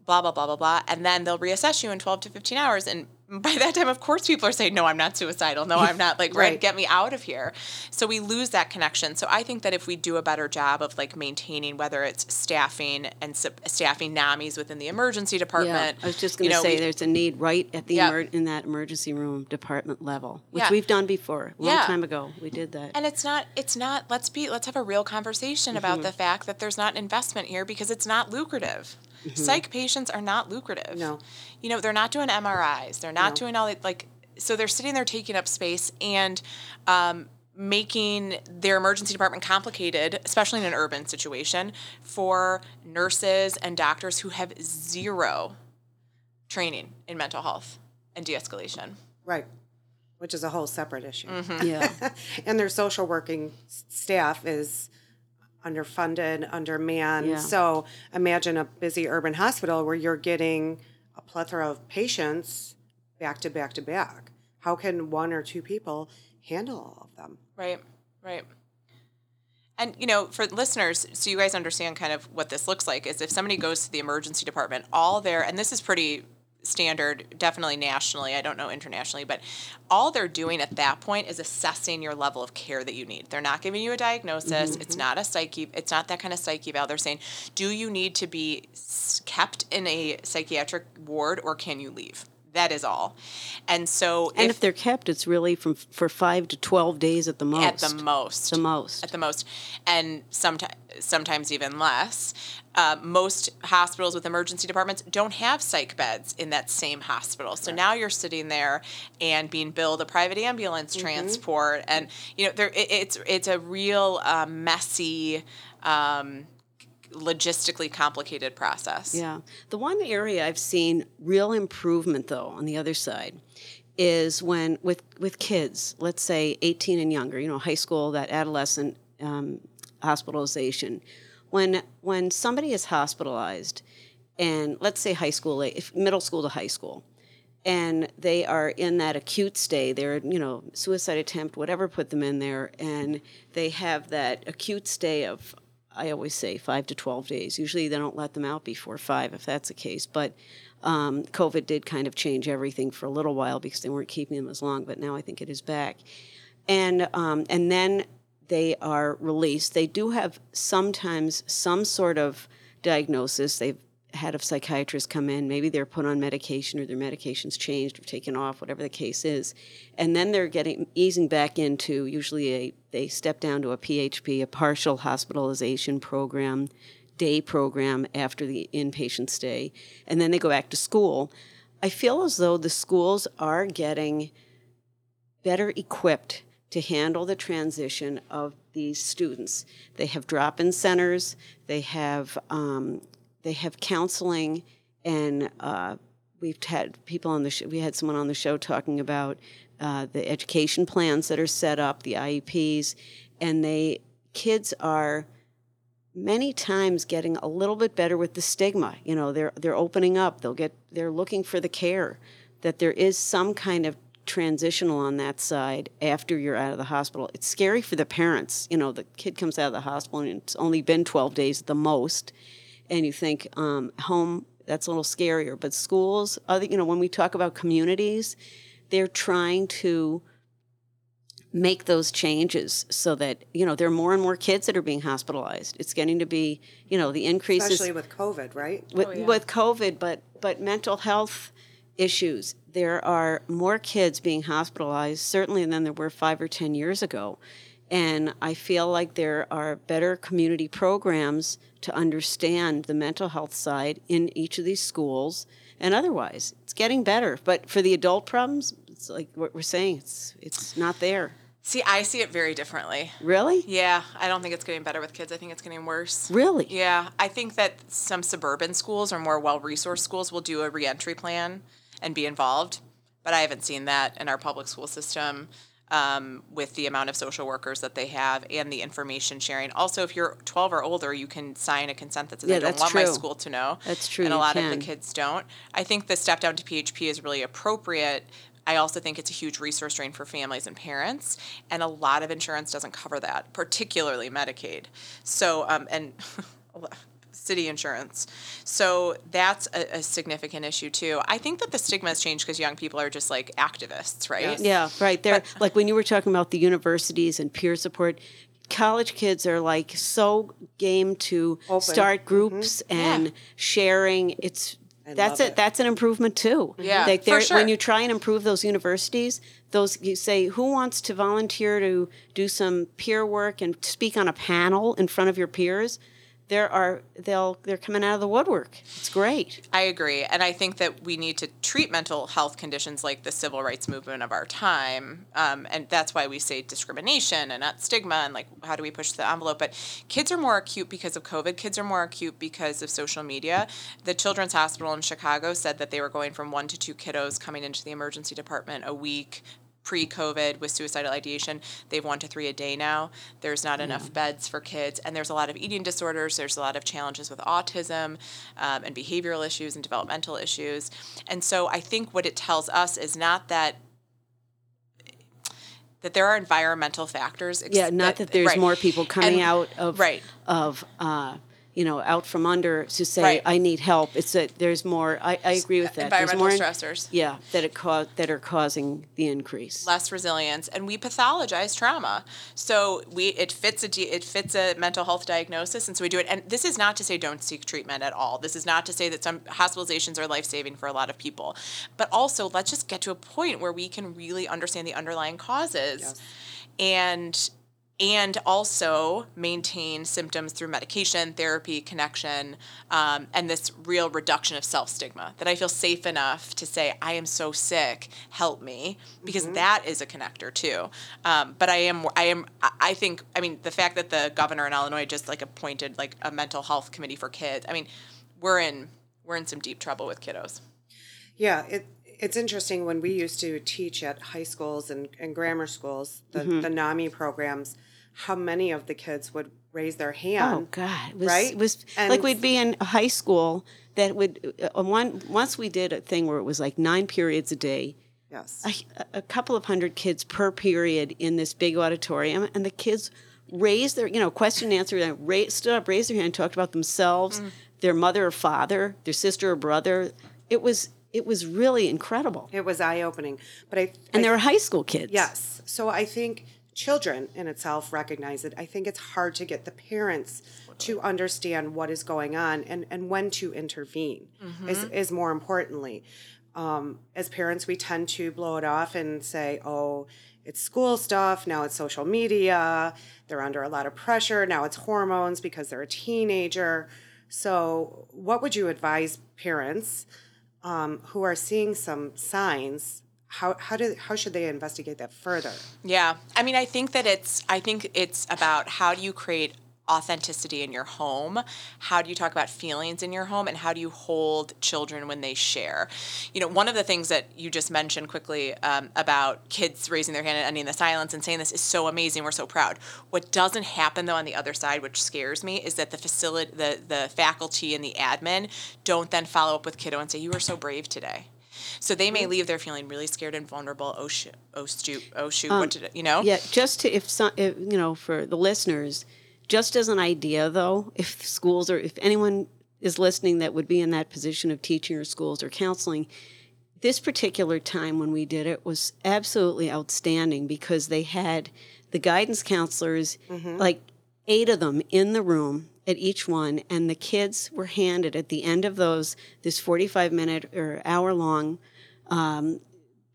blah, blah, blah, blah, blah. And then they'll reassess you in 12 to 15 hours. And by that time, of course, people are saying, no, I'm not suicidal. No, I'm not. Like, right. Get me out of here. So we lose that connection. So I think that if we do a better job of like maintaining, whether it's staffing and sup- staffing NAMIs within the emergency department. I was just going to know, say we- there's a need right at the emer- in that emergency room department level, which Yeah. we've done before. A long Yeah. time ago, we did that. And it's not it's not let's be let's have a real conversation Mm-hmm. about the fact that there's not investment here because it's not lucrative. Mm-hmm. Psych patients are not lucrative. No. You know, they're not doing MRIs. They're not No. doing all that like so they're sitting there taking up space and um, making their emergency department complicated, especially in an urban situation, for nurses and doctors who have zero training in mental health and de-escalation. Right. Which is a whole separate issue. yeah. and their social working staff is underfunded, undermanned. Yeah. So imagine a busy urban hospital where you're getting a plethora of patients back to back to back. How can one or two people handle all of them? Right, right. And you know, for listeners, so you guys understand kind of what this looks like is if somebody goes to the emergency department, all their and this is pretty standard, definitely nationally, I don't know internationally, but all they're doing at that point is assessing your level of care that you need. They're not giving you a diagnosis. It's mm-hmm. not a psyche, it's not that kind of psych eval. They're saying, do you need to be kept in a psychiatric ward or can you leave? That is all. And so And if, they're kept, it's really from for five to twelve days at the most. at the most. The most. At the most. And sometimes sometimes even less. Uh, most hospitals with emergency departments don't have psych beds in that same hospital. So now you're sitting there and being billed a private ambulance transport, and you know there it, it's it's a real uh, messy, um, logistically complicated process. Yeah. The one area I've seen real improvement though on the other side is when with with kids, let's say 18 and younger, you know, high school, that adolescent um, hospitalization. When when somebody is hospitalized and let's say high school, if middle school to high school, and they are in that acute stay. They're, you know, suicide attempt, whatever put them in there, and they have that acute stay of, I always say, five to 12 days. Usually they don't let them out before five if that's the case. But um, COVID did kind of change everything for a little while because they weren't keeping them as long, but now I think it is back. And, um, and then they are released. They do have sometimes some sort of diagnosis. They've had a psychiatrist come in, maybe they're put on medication or their medication's changed or taken off, whatever the case is. And then they're getting easing back into usually a they step down to a PHP, a partial hospitalization program, day program after the inpatient stay, and then they go back to school. I feel as though the schools are getting better equipped to handle the transition of these students. They have drop-in centers. They have um, they have counseling, and uh, we've had people on the show. We had someone on the show talking about uh, the education plans that are set up, the IEPs, and they kids are many times getting a little bit better with the stigma. You know, they're they're opening up. They'll get they're looking for the care. That there is some kind of transitional on that side after you're out of the hospital. It's scary for the parents. You know, the kid comes out of the hospital and it's only been 12 days at the most, and you think um, home that's a little scarier. But schools, other you know, when we talk about communities, they're trying to make those changes so that you know there are more and more kids that are being hospitalized. It's getting to be you know the increases especially with COVID, right? with, oh, yeah. with COVID, but but mental health issues. There are more kids being hospitalized certainly than there were five or ten years ago, and I feel like there are better community programs to understand the mental health side in each of these schools and otherwise it's getting better but for the adult problems it's like what we're saying it's it's not there See, I see it very differently. Really? Yeah, I don't think it's getting better with kids. I think it's getting worse. Really? Yeah, I think that some suburban schools or more well-resourced schools will do a reentry plan and be involved, but I haven't seen that in our public school system. Um, with the amount of social workers that they have and the information sharing. Also, if you're 12 or older, you can sign a consent that says, yeah, I don't want true. my school to know. That's true. And a lot can. of the kids don't. I think the step down to PHP is really appropriate I also think it's a huge resource drain for families and parents, and a lot of insurance doesn't cover that, particularly Medicaid. So, um, and city insurance. So that's a, a, significant issue too. I think that the stigma has changed because young people are just like activists, right? Yes. Yeah, right. They're but, like when you were talking about the universities and peer support. College kids are like so game to Open. start groups mm-hmm. and yeah. sharing. It's that's it. That's an improvement too. Yeah, like for sure. When you try and improve those universities, those you say, who wants to volunteer to do some peer work and speak on a panel in front of your peers? There are they'll they're coming out of the woodwork. It's great. I agree, and I think that we need to treat mental health conditions like the civil rights movement of our time, um, and that's why we say discrimination and not stigma, and like how do we push the envelope? But kids are more acute because of COVID. Kids are more acute because of social media. The Children's Hospital in Chicago said that they were going from one to two kiddos coming into the emergency department a week pre-COVID with suicidal ideation, they've one to three a day now. There's not yeah. enough beds for kids, and there's a lot of eating disorders. There's a lot of challenges with autism um, and behavioral issues and developmental issues. And so I think what it tells us is not that that there are environmental factors. Ex- yeah, not that, that there's right. more people coming and, out of right. of uh, you know, out from under to say right. I need help. It's that there's more. I, I agree with that. Environmental more, stressors. Yeah, that it co- that are causing the increase. Less resilience, and we pathologize trauma. So we it fits a it fits a mental health diagnosis, and so we do it. And this is not to say don't seek treatment at all. This is not to say that some hospitalizations are life saving for a lot of people, but also let's just get to a point where we can really understand the underlying causes. Yes. And and also maintain symptoms through medication, therapy, connection, um, and this real reduction of self stigma. That I feel safe enough to say, I am so sick, help me, because mm-hmm. that is a connector too. Um, but I am, I am, I think, I mean, the fact that the governor in Illinois just like appointed like a mental health committee for kids. I mean, we're in, we're in some deep trouble with kiddos. Yeah, it, it's interesting when we used to teach at high schools and, and grammar schools, the, mm-hmm. the NAMI programs how many of the kids would raise their hand. Oh God! It was, right? It was And- like we'd be in a high school that would uh, one once we did a thing where it was like nine periods a day, Yes. a, a couple of hundred kids per period in this big auditorium, and the kids raised their you know question and answer, and ra- stood up, raised their hand, talked about themselves, their mother or father, their sister or brother. It was it was really incredible, It was eye opening. But I and I they were high school kids. Yes. So I think children in itself recognize it. I think it's hard to get the parents to understand what is going on and, and when to intervene is, is more importantly. Um, as parents, we tend to blow it off and say, oh, it's school stuff. Now it's social media. They're under a lot of pressure. Now it's hormones because they're a teenager. So, what would you advise parents um, who are seeing some signs? How, how, do, how should they investigate that further? Yeah. I mean, I think that it's I think it's about how do you create authenticity in your home? How do you talk about feelings in your home and how do you hold children when they share? You know, one of the things that you just mentioned quickly um, about kids raising their hand and ending the silence and saying this is so amazing, we're so proud. What doesn't happen though on the other side, which scares me, is that the facility the, the faculty and the admin don't then follow up with kiddo and say, You were so brave today. So they may mm-hmm. leave there feeling really scared and vulnerable. Oh shoot! Oh, oh shoot! Oh shoot! what did it, you know? Yeah, just to if some, if, you know, for the listeners, just as an idea though, if schools or if anyone is listening that would be in that position of teaching or schools or counseling, this particular time when we did it was absolutely outstanding because they had the guidance counselors, mm-hmm. like eight of them in the room at each one, and the kids were handed at the end of those this 45 minute or hour long um,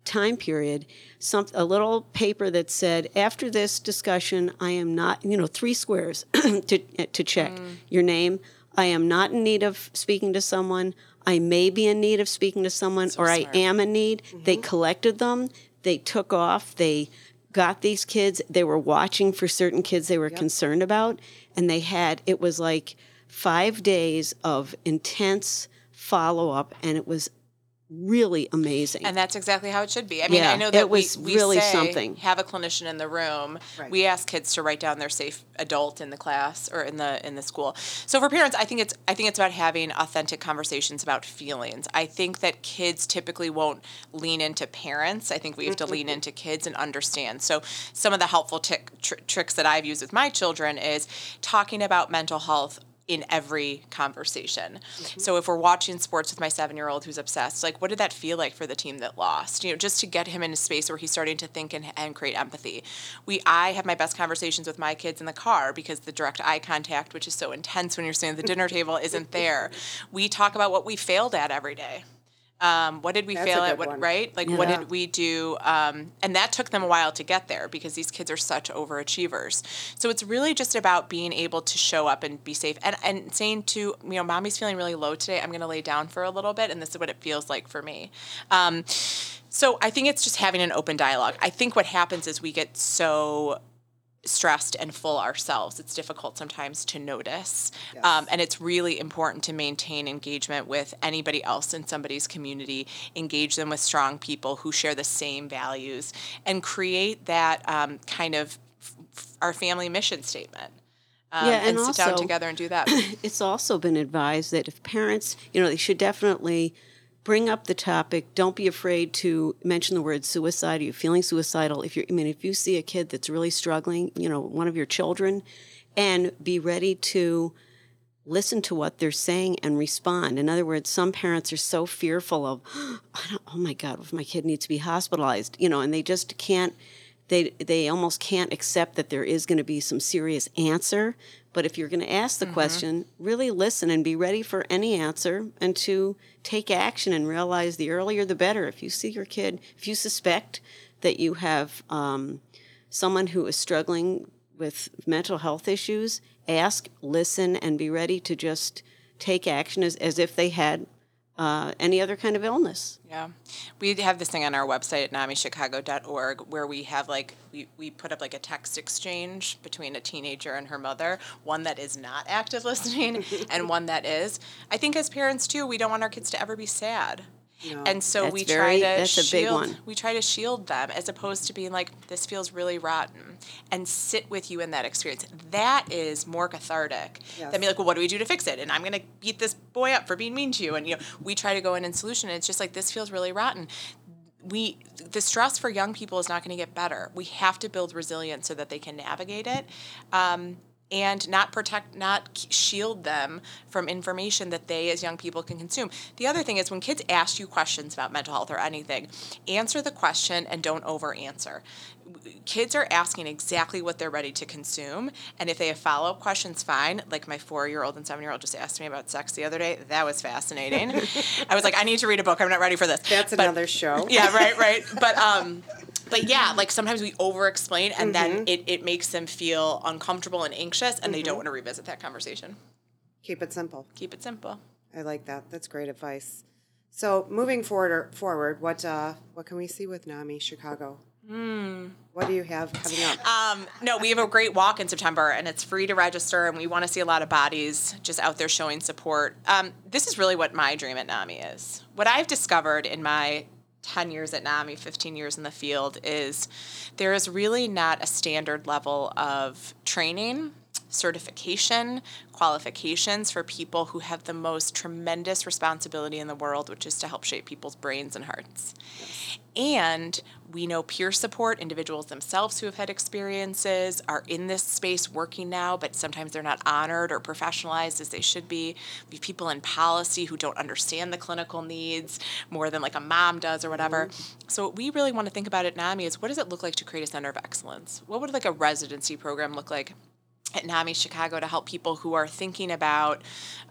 time period some a little paper that said after this discussion i am not you know three squares to to check mm. your name. I am not in need of speaking to someone. I may be in need of speaking to someone or i am in need. They mm-hmm. collected them. They took off. They got these kids they were watching for certain kids they were concerned about and they had it was like 5 days of intense follow up and it was really amazing And that's exactly how it should be. I mean, Yeah, I know that we, we really say something. have a clinician in the room. Right. We ask kids to write down their safe adult in the class or in the in the school. So for parents, I think it's I think it's about having authentic conversations about feelings. I think that kids typically won't lean into parents. I think we have to lean mm-hmm. into kids and understand. So some of the helpful tick, tr- tricks that I've used with my children is talking about mental health in every conversation. Mm-hmm. So if we're watching sports with my 7-year-old who's obsessed, like what did that feel like for the team that lost? You know, just to get him in a space where he's starting to think and, and create empathy. We I have my best conversations with my kids in the car because the direct eye contact, which is so intense when you're sitting at the dinner table, isn't there. We talk about what we failed at every day. Um, what did we That's fail at? What one. right? Like what did we do? Um, and that took them a while to get there because these kids are such overachievers. So it's really just about being able to show up and be safe and, and saying to, you know, mommy's feeling really low today. I'm going to lay down for a little bit and this is what it feels like for me. Um, so I think it's just having an open dialogue. I think what happens is we get so stressed and full ourselves, it's difficult sometimes to notice. Um, and it's really important to maintain engagement with anybody else in somebody's community, engage them with strong people who share the same values, and create that um, kind of f- our family mission statement. Um, Yeah, and sit down together and do that. it's also been advised that if parents, you know, they should definitely bring up the topic. Don't be afraid to mention the word suicide. Are you feeling suicidal? If you're, I mean, if you see a kid that's really struggling, you know, one of your children, and be ready to listen to what they're saying and respond. In other words, some parents are so fearful of, don't, oh my God, if my kid needs to be hospitalized, you know, and they just can't. They, they almost can't accept that there is going to be some serious answer. But if you're going to ask the question, really listen and be ready for any answer and to take action and realize the earlier the better. If you see your kid, if you suspect that you have um, someone who is struggling with mental health issues, ask, listen, and be ready to just take action as, as if they had uh, any other kind of illness. Yeah. We have this thing on our website at namichicago.org where we have like, we, we put up like a text exchange between a teenager and her mother, one that is not active listening and one that is. I think as parents too, we don't want our kids to ever be sad. No. And so That's we very- try to that's a big shield one. we try to shield them as opposed to being like this feels really rotten and sit with you in that experience. That is more cathartic Yes. than be like, well, what do we do to fix it? And I'm going to beat this boy up for being mean to you. And you know, we try to go in and solution. And it's just like this feels really rotten. We the stress for young people is not going to get better. We have to build resilience so that they can navigate it. Um, and not protect, not shield them from information that they as young people can consume. The other thing is when kids ask you questions about mental health or anything, answer the question and don't over answer. Kids are asking exactly what they're ready to consume, and if they have follow up questions, fine. Like my four year old and seven year old just asked me about sex the other day. That was fascinating. I was like, I need to read a book. I'm not ready for this. That's But- another show. yeah, right, right. But um but yeah, like sometimes we over explain and Mm-hmm. then it, it makes them feel uncomfortable and anxious and they don't want to revisit that conversation. Keep it simple. Keep it simple. I like that. That's great advice. So moving forward, forward, what uh, what can we see with NAMI Chicago? What do you have coming up? Um, no, we have a great walk in September, and it's free to register, and we want to see a lot of bodies just out there showing support. Um, this is really what my dream at NAMI is. What I've discovered in my 10 years at NAMI, 15 years in the field, is there is really not a standard level of training, certification, qualifications for people who have the most tremendous responsibility in the world, which is to help shape people's brains and hearts. And we know peer support, individuals themselves who have had experiences are in this space working now, but sometimes they're not honored or professionalized as they should be. We have people in policy who don't understand the clinical needs more than like a mom does or whatever. Mm-hmm. So, what we really want to think about at NAMI is what does it look like to create a center of excellence? What would like a residency program look like? At NAMI Chicago to help people who are thinking about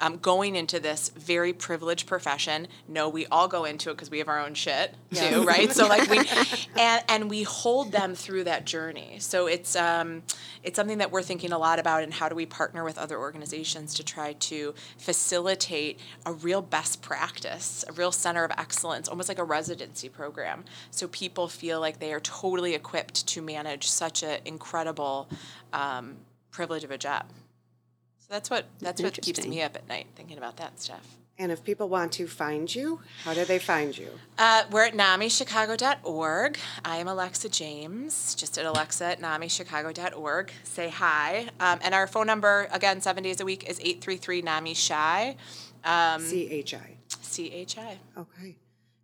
um, going into this very privileged profession. No, we all go into it because we have our own shit too, right? So like we, and and we hold them through that journey. So it's um, it's something that we're thinking a lot about, and how do we partner with other organizations to try to facilitate a real best practice, a real center of excellence, almost like a residency program, so people feel like they are totally equipped to manage such an incredible. Um, privilege of a job. So that's what that's what keeps me up at night thinking about that stuff. And if people want to find you, how do they find you? Uh, we're at namichicago.org. I am Alexa James, just at alexa at namichicago.org. Say hi. Um, and our phone number, again, seven days a week, is 833 NAMI CHI. Um, C H I. C H I. Okay.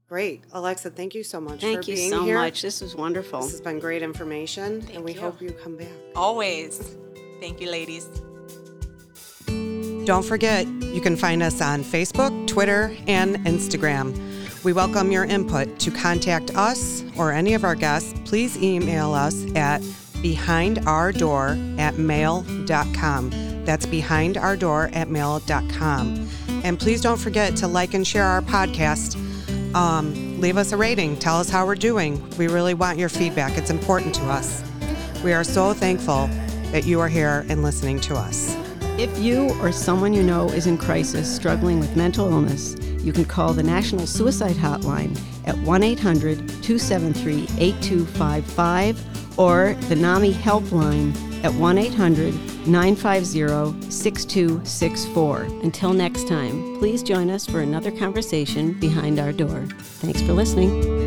Great. Alexa, thank you so much Thank for you being so here. much. This was wonderful. This has been great information, and we you. hope you come back. Always. Thank you, ladies. Don't forget, you can find us on Facebook, Twitter, and Instagram. We welcome your input. To contact us or any of our guests, please email us at behindourdoor at mail.com. That's behindourdoor at mail.com. And please don't forget to like and share our podcast. Um, leave us a rating. Tell us how we're doing. We really want your feedback, it's important to us. We are so thankful that you are here and listening to us. If you or someone you know is in crisis struggling with mental illness, you can call the National Suicide Hotline at 1 800 273 8255 or the NAMI Helpline at 1 800 950 6264. Until next time, please join us for another conversation behind our door. Thanks for listening.